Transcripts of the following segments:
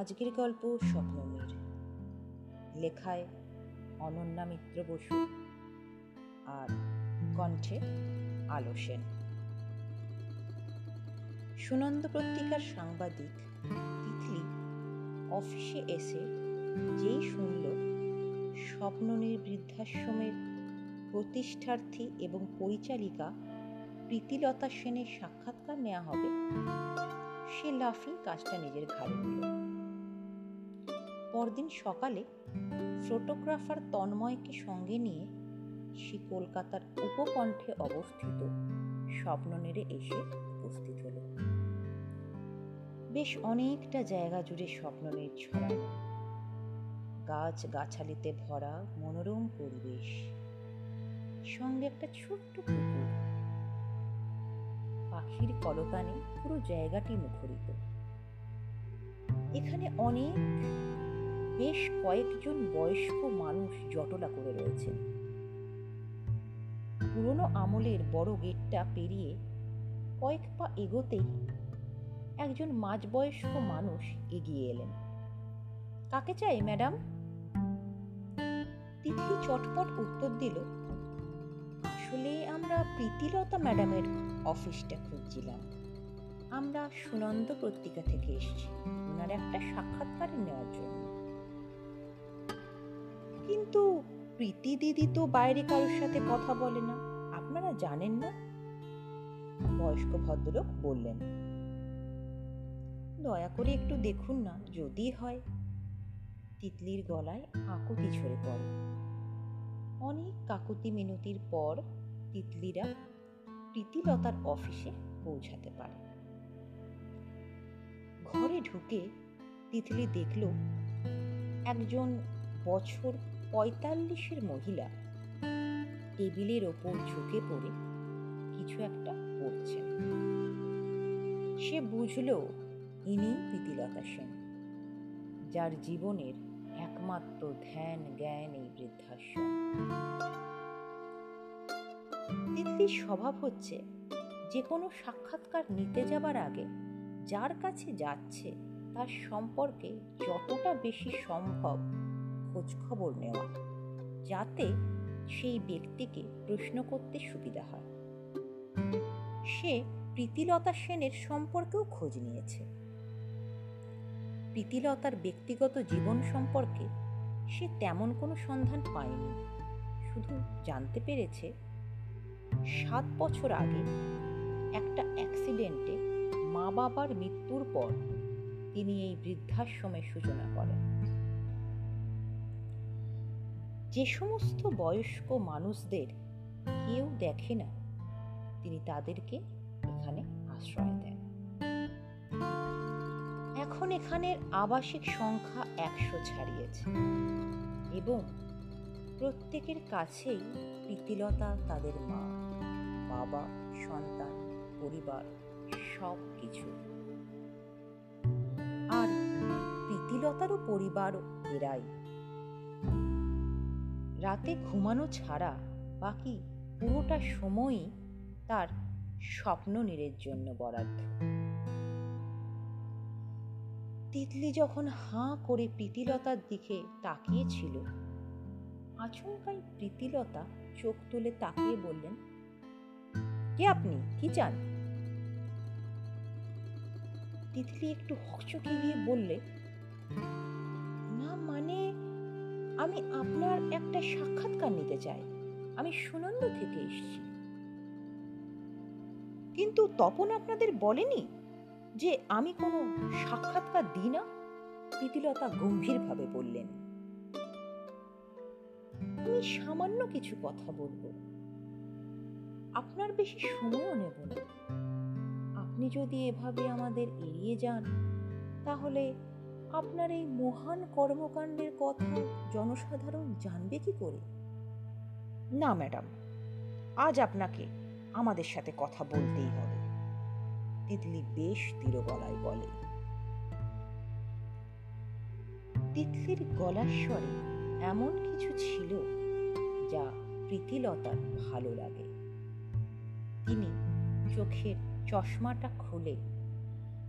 আজকের গল্প স্বপ্নমীর। লেখায় অনন্যা মিত্র বসু আর কণ্ঠে আলো সেন। সুনন্দ পত্রিকার সাংবাদিক তিতলি অফিসে এসে যেই শুনল স্বপ্ননীর বৃদ্ধাশ্রমের প্রতিষ্ঠার্থী এবং পরিচালিকা প্রীতিলতা সেনের সাক্ষাৎকার নেওয়া হবে। সে লাফিয়ে কাজটা নিজের ঘাড়ে নিল। পরদিন সকালে ফটোগ্রাফার তন্ময়কে সঙ্গে নিয়ে সে কলকাতার উপকণ্ঠে অবস্থিত স্বপ্ননেরে এসে উপস্থিত হলো। বেশ অনেকটা জায়গা জুড়ে স্বপ্ননের ছড়ানো। গাছ গাছালিতে ভরা মনোরম পরিবেশ। সঙ্গে একটা ছোট্ট পুকুর। পাখির কলতানে পুরো জায়গাটি মুখরিত। এখানে অনেক বেশ কয়েকজন বয়স্ক মানুষ জটলা করে রয়েছেন। পুরনো আমলের বড় গেটটা পেরিয়ে কয়েক পা এগোতেই একজন মাঝবয়স্ক মানুষ এগিয়ে এলেন। কাকে চাই, ম্যাডাম? তিতলি চটপট উত্তর দিল, আসলে আমরা প্রীতিলতা ম্যাডামের অফিসটা খুঁজছিলাম। আমরা সুনন্দ পত্রিকা থেকে এসেছি। ওনার একটা সাক্ষাৎকার নেওয়ার কিন্তু প্রীতি দিদি তো বাইরে কারোর সাথে কথা বলে না। আপনারা জানেন না? বয়স্ক ভদ্রলোক বললেন, দয়া করে একটু দেখুন না, যদি হয়। তিতলির গলায় আকুতি ঝরে পড়ে। অনেক কাকুতি মিনতির পর তিতলিরা প্রীতিলতার অফিসে পৌঁছাতে পারে। ঘরে ঢুকে তিতলি দেখল, একজন বছর পঁয়তাল্লিশের মহিলা। টেবিলের ওপর ঝুঁকে পড়ে কিছু একটা পড়ছেন। সে বুঝল, ইনি প্রীতিলতা সেন, যার জীবনের একমাত্র ধ্যান জ্ঞান এই বৃদ্ধাশ্রম। তিতলির স্বভাব হচ্ছে যে কোনো সাক্ষাৎকার নিতে যাবার আগে যার কাছে যাচ্ছে তার সম্পর্কে যতটা বেশি সম্ভব খোঁজখবর নেওয়া, যাতে সেই ব্যক্তিকে প্রশ্ন করতে সুবিধা হয়। সে প্রীতিলতা সেনের সম্পর্কেও খোঁজ নিয়েছে। প্রীতিলতার ব্যক্তিগত জীবন সম্পর্কে সে তেমন কোনো সন্ধান পায়নি। শুধু জানতে পেরেছে, সাত বছর আগে একটা অ্যাক্সিডেন্টে মা বাবার মৃত্যুর পর তিনি এই বৃদ্ধাশ্রমের সূচনা করেন। যে সমস্ত বয়স্ক মানুষদের কেউ দেখে না, তিনি তাদেরকে এখানে আশ্রয় দেন। এখন এখানের আবাসিক সংখ্যা একশো ছাড়িয়েছে এবং প্রত্যেকের কাছেই প্রীতিলতা তাদের মা, বাবা, সন্তান, পরিবার সব কিছু আর প্রীতিলতারও পরিবারও এরাই। রাতে ঘুমানো ছাড়া বাকি পুরোটা সময়ই তার স্বপ্ন নীরের জন্য বরাদ্দ। তিতলি যখন হাঁ করে প্রীতিলতার দিকে তাকিয়েছিল, আচমকাই প্রীতিলতা চোখ তুলে তাকিয়ে বললেন, কে আপনি? কি চান? তিতলি একটু হকচকে গিয়ে বললে, না মানে আমি আপনার একটা সাক্ষাৎকার নিতে চাই। আমি সুনন্দ থেকে এসেছি। কিন্তু তপন আপনাদের বলেনি যে আমি কোনো সাক্ষাৎকার দিই না? প্রীতিলতা গম্ভীরভাবে বললেন। আমি সামান্য কিছু কথা বলব। আপনার বেশি সময়ও নেব না। আপনি যদি এভাবে আমাদের এড়িয়ে যান, তাহলে আপনার এই মহান কর্মকাণ্ডের কথা জনসাধারণ জানবে কি করে? না, ম্যাডাম। আজ আপনাকে আমাদের সাথে কথা বলতেই হবে। তিতলি বেশ দৃঢ় গলায় বলে। তিতলির গলার স্বরে এমন কিছু ছিল যা প্রীতিলতার ভালো লাগে। তিনি চোখের চশমাটা খুলে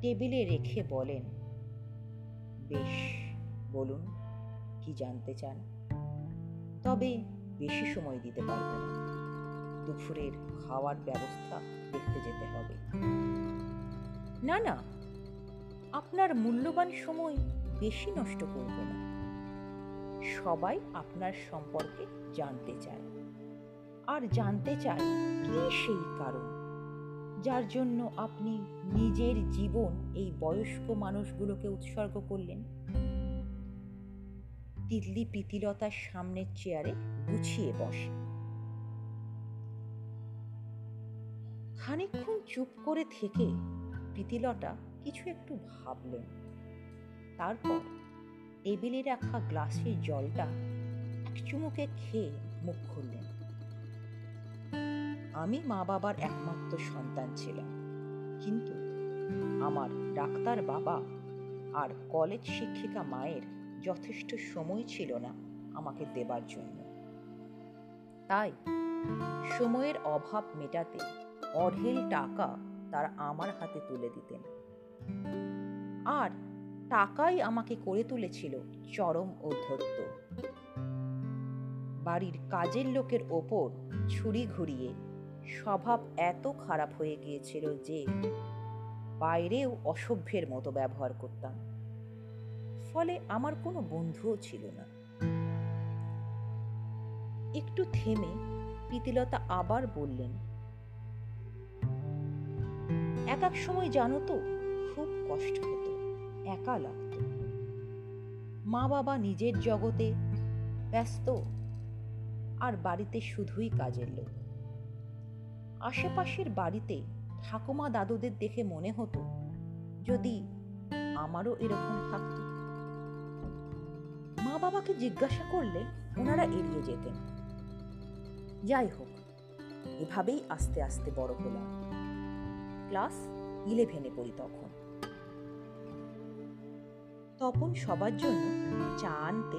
টেবিলে রেখে বলেন বেশ বলুন কি জানতে চান? তবে বেশি সময় দিতে পারব না। দুপুরের খাওয়ার ব্যবস্থা দেখতে যেতে হবে। না না আপনার মূল্যবান সময় বেশি নষ্ট করব না। সবাই আপনার সম্পর্কে জানতে চায়। আর জানতে চায় কি সেই কারণ? যার জন্য আপনি নিজের জীবন এই বয়স্ক মানুষগুলোকে উৎসর্গ করলেন? তিতলি পিতিলতার সামনের চেয়ারে গুছিয়ে বসে। খানিকক্ষণ চুপ করে থেকে প্রীতিলতা কিছু একটু ভাবলেন। তারপর টেবিলে রাখা গ্লাসের জলটা এক চুমুকে খেয়ে মুখ খুললেন। আমি মা বাবার একমাত্র সন্তান ছিলাম। কিন্তু আমার ডাক্তার বাবা আর কলেজ শিক্ষিকা মায়ের যথেষ্ট সময় ছিল না আমাকে দেবার জন্য। তাই সময়ের অভাব মেটাতে অঢেল টাকা তারা আমার হাতে তুলে দিতেন। আর টাকাই আমাকে করে তুলেছিল চরম অধ্যত্ত বাড়ির কাজের লোকের ওপর ছুরি ঘুরিয়ে স্বভাব এত খারাপ হয়ে গিয়েছিল যে বাইরেও অসভ্যের মতো ব্যবহার করতাম। ফলে আমার কোনো বন্ধুও ছিল না। একটু থেমে প্রীতিলতা আবার বললেন, এক এক সময় জানো তো, খুব কষ্ট হতো, একা লাগতো। মা বাবা নিজের জগতে ব্যস্ত, আর বাড়িতে শুধুই কাজের লোক। আশেপাশের বাড়িতে ঠাকুমা দাদুদের দেখে মনে হতো, যদি আমারও এরকম থাকতো। মা বাবাকে জিজ্ঞাসা করলে ওনারা এড়িয়ে যেতেন। যাই হোক, এভাবেই আস্তে আস্তে বড় হলাম। ক্লাস ইলেভেনে পড়ি তখন। তপন সবার জন্য চা আনতে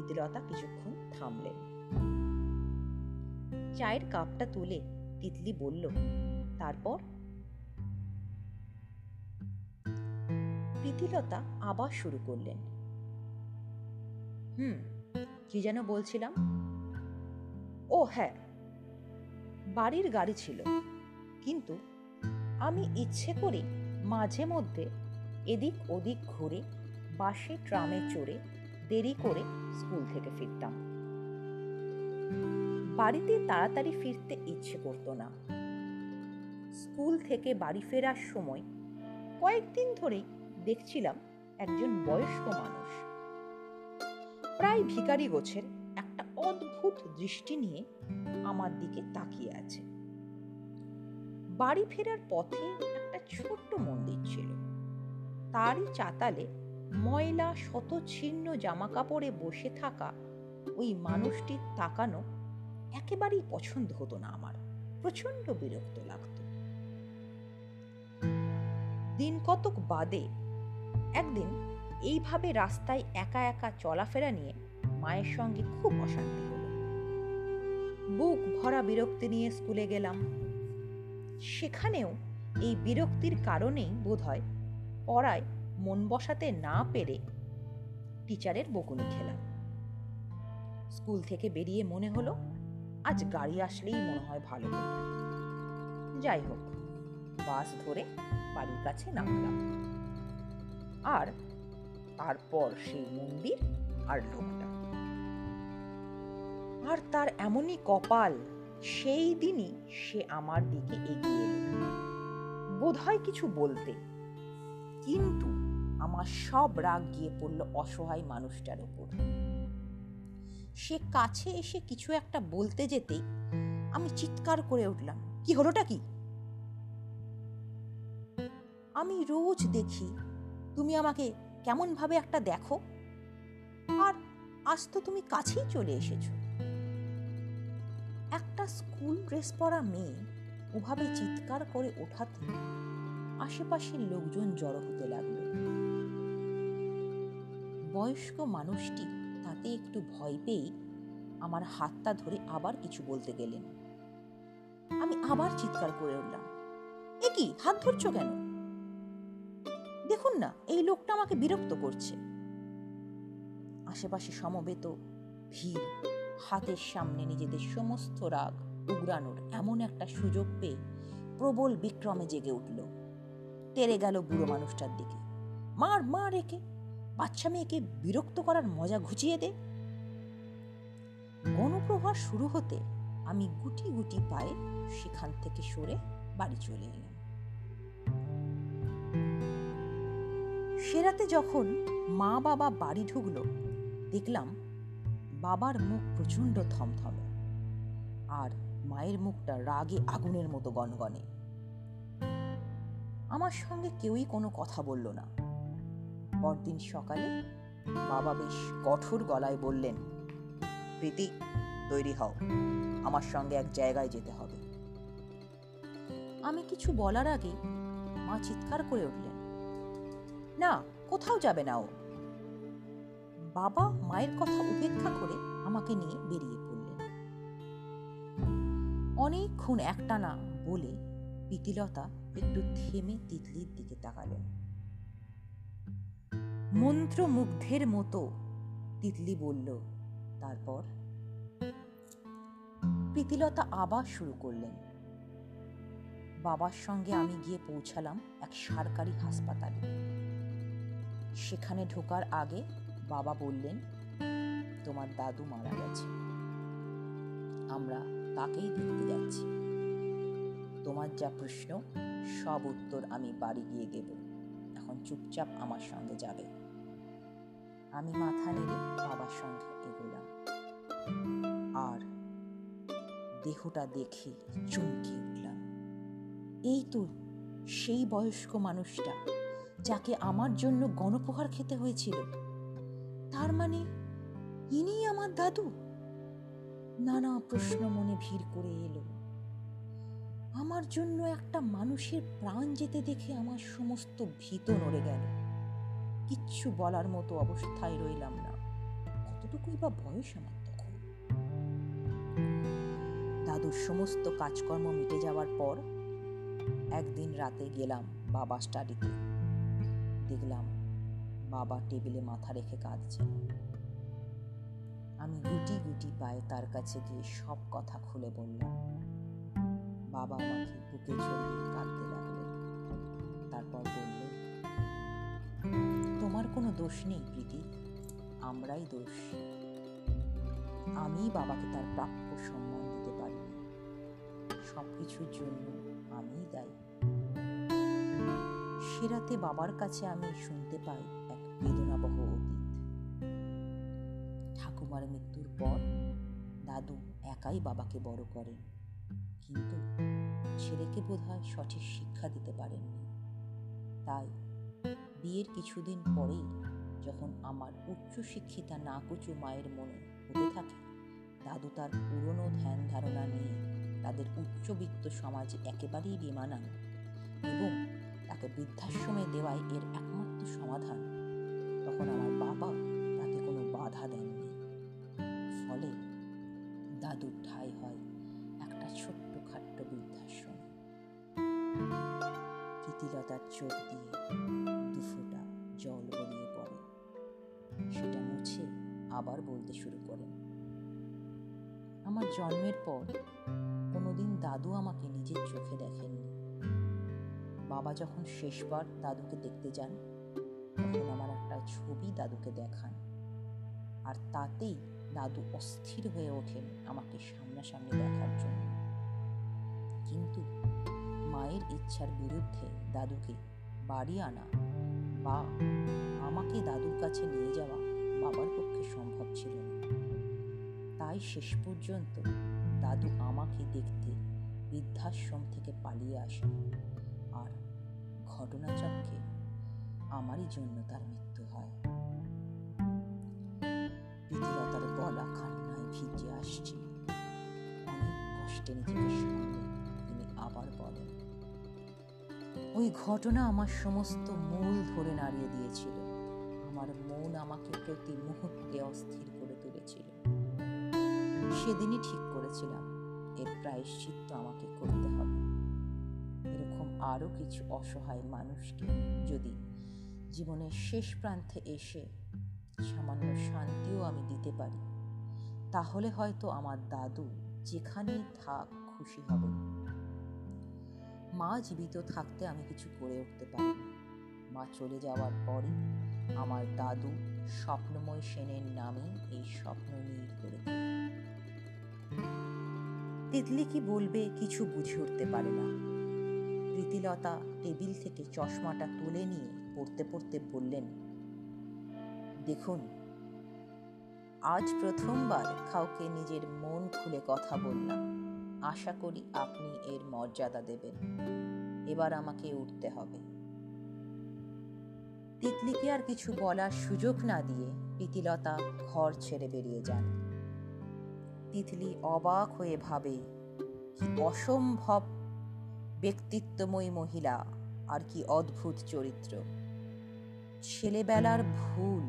ইতিলতা কিছুক্ষণ থামলেন। চায়ের কাপটা তুলে তিতলি বলল, তারপর? প্রীতিলতা আবার শুরু করলেন, হুম, কি যেন বলছিলাম? ও হ্যাঁ বাড়ির গাড়ি ছিল, কিন্তু আমি ইচ্ছে করে মাঝে মধ্যে এদিক ওদিক ঘুরে বাসে, ট্রামে চড়ে দেরি করে স্কুল থেকে ফিরতাম। বাড়িতে তাড়াতাড়ি ফিরতে ইচ্ছে করতো না। স্কুল থেকে বাড়ি ফেরার সময় কয়েকদিন ধরেই দেখছিলাম একজন বয়স্ক মানুষ। প্রায় ভিকারি গোছের একটা অদ্ভুত দৃষ্টি নিয়ে আমার দিকে তাকিয়ে আছে। বাড়ি ফেরার পথে একটা ছোট্ট মন্দির ছিল। তারই চাতালে ময়লা শত ছিন্ন জামা কাপড়ে বসে থাকা ওই মানুষটির তাকানো একেবারেই পছন্দ হতো না আমার। প্রচণ্ড বিরক্ত লাগত। দিন কতক বাদে একদিন এইভাবে রাস্তায় একা একা চলাফেরা নিয়ে মায়ের সঙ্গে খুব অশান্তি হলো। বুক ভরা বিরক্তি নিয়ে স্কুলে গেলাম। সেখানেও এই বিরক্তির কারণেই বোধহয় পড়ায় মন বসাতে না পেরে টিচারের বকুনি খেলাম। স্কুল থেকে বেরিয়ে মনে হলো আজ গাড়ি আসলেই মনে হয় ভালো যাই হোক, বাস ধরে বাড়ির কাছে নামলাম। আর তারপর সেই মন্দির আর লোকটা আর তার এমনই কপাল, সেই দিনই সে আমার দিকে এগিয়ে এলো। বোধহয় কিছু বলতে। কিন্তু আমার সব রাগ গিয়ে পড়ল অসহায় মানুষটার ওপর। সে কাছে এসে কিছু একটা বলতে যেতেই আমি চিৎকার করে উঠলাম। কি হলোটা কি? আমি রোজ দেখি তুমি আমাকে কেমন ভাবে একটা দেখো। আর আজ তো তুমি কাছেই চলে এসেছ। একটা স্কুল ড্রেস পরা মেয়ে ওভাবে চিৎকার করে ওঠাতে আশেপাশের লোকজন জড়ো হতে লাগল। বয়স্ক মানুষটি তাতে একটু ভয় পেয়েই আমার হাতটা ধরে আবার কিছু বলতে গেলেন। আমি আবার চিৎকার করে উঠলাম, এ কি, হাত ধরছো কেন? দেখুন না, এই লোকটা আমাকে বিরক্ত করছে। আশেপাশে সমবেত ভিড় হাতের সামনে নিজেদের সমস্ত রাগ উগরানোর এমন একটা সুযোগ পেয়ে প্রবল বিক্রমে জেগে উঠল। তেরে গেল বুড়ো মানুষটার দিকে। মার মার একে। বাচ্চা মেয়েকে বিরক্ত করার মজা ঘুচিয়ে দে। গণপ্রহার শুরু হতে আমি গুটি গুটি পায়ে সেখান থেকে সরে বাড়ি চলে এলাম। সেরাতে যখন মা বাবা বাড়ি ঢুকলো, দেখলাম বাবার মুখ প্রচণ্ড থমথমে আর মায়ের মুখটা রাগে আগুনের মতো গনগনে। আমার সঙ্গে কেউই কোনো কথা বলল না। পরদিন সকালে বাবা বেশ কঠোর গলায় বললেন, প্রীতি, তৈরি হও। আমার সঙ্গে এক জায়গায় যেতে হবে। আমি কিছু বলার আগে মা চিৎকার করে উঠলেন, না, কোথাও যাবে না ও। বাবা মায়ের কথা উপেক্ষা করে আমাকে নিয়ে বেরিয়ে পড়লেন। অনেকক্ষণ একটানা বলে প্রীতিলতা একটু থেমে তিতলির দিকে তাকালেন। মন্ত্রমুগ্ধের মতো, তিতলি বলল। তারপর প্রীতিলতা আবার শুরু করলেন। বাবার সঙ্গে আমি গিয়ে পৌঁছালাম এক সরকারি হাসপাতালে। সেখানে ঢোকার আগে বাবা বললেন, তোমার দাদু মারা গেছে। আমরা তাকেই দেখতে যাচ্ছি। তোমার যা প্রশ্ন, সব উত্তর আমি বাড়ি গিয়ে দেব। এখন চুপচাপ আমার সঙ্গে যাবে। আমি মাথা নেড়ে বাবার সঙ্গে এগোলাম। আর দেহটা দেখে চমকে উঠলাম। এই তো সেই বয়স্ক মানুষটা, যাকে আমার জন্য গণপ্রহার খেতে হয়েছিল। তার মানে ইনি আমার দাদু? নানা প্রশ্ন মনে ভিড় করে এলো। আমার জন্য একটা মানুষের প্রাণ যেতে দেখে আমার সমস্ত ভীত নড়ে গেল। কিচ্ছু বলার মতো অবস্থায় রইলাম না। কতটুকুই বা বয়স আমার তখন? দাদুর সমস্ত কাজকর্ম মিটে যাওয়ার পর একদিন রাতে গেলাম বাবা স্টাডিতে দেখলাম বাবা টেবিলে মাথা রেখে কাঁদছেন আমি গুটি গুটি পায়ে তার কাছে গিয়ে সব কথা খুলে বললাম। বাবা আমাকে বুকে জড়িয়ে কাঁদতে লাগলেন। তারপর বললেন তোমার কোনো দোষ নেই, প্রীতি। আমরাই দোষ। আমি বাবাকে তার প্রাপ্য সম্মান দিতে পারিনি সব কিছুর জন্য আমিই দায়ী। সে রাতে বাবার কাছে আমি শুনতে পাই এক বেদনাবহ অতীত। ঠাকুমার মৃত্যুর পর দাদু একাই বাবাকে বড় করেন, কিন্তু ছেলেকে বোধহয় সঠিক শিক্ষা দিতে পারেননি। তাই বিয়ের কিছুদিন পরেই যখন আমার উচ্চশিক্ষিতা নাকুচু মায়ের মনে হতে থাকে, দাদু তার পুরনো ধ্যান ধারণা নিয়ে তাদের উচ্চবিত্ত সমাজে একেবারেই বেমানান এবং তাকে বৃদ্ধাশ্রমে দেওয়াই এর একমাত্র সমাধান। তখন আমার বাবা তাতে কোনো বাধা দেননি। ফলে দাদুর ঠাই হয় একটা ছোট্ট খাট্ট বৃদ্ধাশ্রম। প্রীতিলতার চোখ দিয়ে বলতে শুরু করেন আমার জন্মের পর কোনোদিন দাদু আমাকে নিজের চোখে দেখেননি। বাবা যখন শেষবার দাদুকে দেখতে যান, তখন আমার একটা ছবি দাদুকে দেখান। আর তাতেই দাদু অস্থির হয়ে ওঠেন আমাকে সামনাসামনি দেখার জন্য। কিন্তু মায়ের ইচ্ছার বিরুদ্ধে দাদুকে বাড়ি আনা বা আমাকে দাদুর কাছে নিয়ে যাওয়া বাবার পক্ষে সম্ভব ছিল তাই শেষ পর্যন্ত দাদু আমাকে দেখতে বৃদ্ধাশ্রম থেকে পালিয়ে আসে। আর ঘটনাচক্রে আমারই জন্য তার মৃত্যু হয়। প্রীতিলতার গলা কান্নায় ভিজে আসছে। অনেক কষ্টে তিনি আবার বলেন, ওই ঘটনা আমার সমস্ত মূল ধরে নাড়িয়ে দিয়েছিল। আমার মন আমাকে প্রতি মুহূর্তে অস্থির করে তুলেছিল। সেদিনই ঠিক করেছিলাম। এর প্রায়শ্চিত্ত আমাকে করতে হবে। এরকম আরও কিছু অসহায় মানুষকে যদি জীবনের শেষ প্রান্তে এসে সামান্য শান্তিও আমি দিতে পারি, তাহলে হয়তো আমার দাদু যেখানেই থাক খুশি হবে। মা জীবিত থাকতে আমি কিছু করে উঠতে পারি মা চলে যাওয়ার পরই আমার দাদু স্বপ্নময় সেনের নামে এই স্বপ্ন নীল করে তিতলি কি বলবে কিছু বুঝে উঠতে পারে না। প্রীতিলতা টেবিল থেকে চশমাটা তুলে নিয়ে পড়তে পড়তে বললেন, দেখুন, আজ প্রথমবার কাউকে নিজের মন খুলে কথা বললাম। আশা করি আপনি এর মর্যাদা দেবেন। এবার আমাকে উঠতে হবে। তিতলিকে আর কিছু বলার সুযোগ না দিয়ে প্রীতিলতা ঘর ছেড়ে বেরিয়ে যান। তিতলি অবাক হয়ে ভাবে, কি অসম্ভব ব্যক্তিত্বময়ী মহিলা, আর কি অদ্ভুত চরিত্র। ছেলেবেলার ভুল,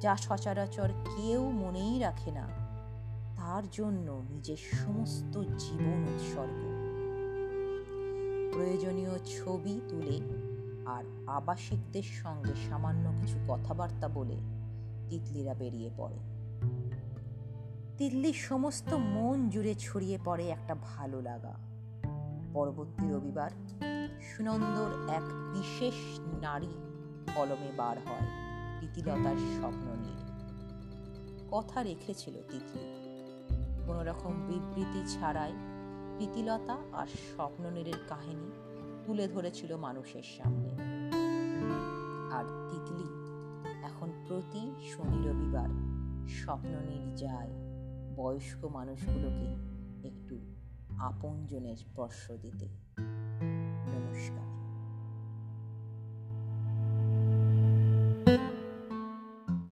যা সচরাচর কেউ মনেই রাখে না, তার জন্য নিজের সমস্ত জীবন উৎসর্গ। প্রয়োজনীয় ছবি তুলে আর আবাসিকদের সঙ্গে সামান্য কিছু কথাবার্তা বলে তিতলিরা বেরিয়ে পড়ে। তিতলির সমস্ত মন জুড়ে ছড়িয়ে পড়ে একটা ভালো লাগা। পরবর্তী রবিবার সুনন্দর এক বিশেষ নারী কলমে বার হয় প্রীতিলতার স্বপ্ন নিয়ে। কথা রেখেছিল তিতলি। কোনো রকম বিবৃতি ছাড়াই প্রীতিলতা আর স্বপ্ন স্বপ্ননীরের কাহিনী তুলে ধরেছিল মানুষের সামনে। আর তিতলি এখন প্রতি শনি রবিবার স্বপ্ননীর যায়। বয়স্ক মানুষগুলোকে একটু আপনজনের স্পর্শ দিতে।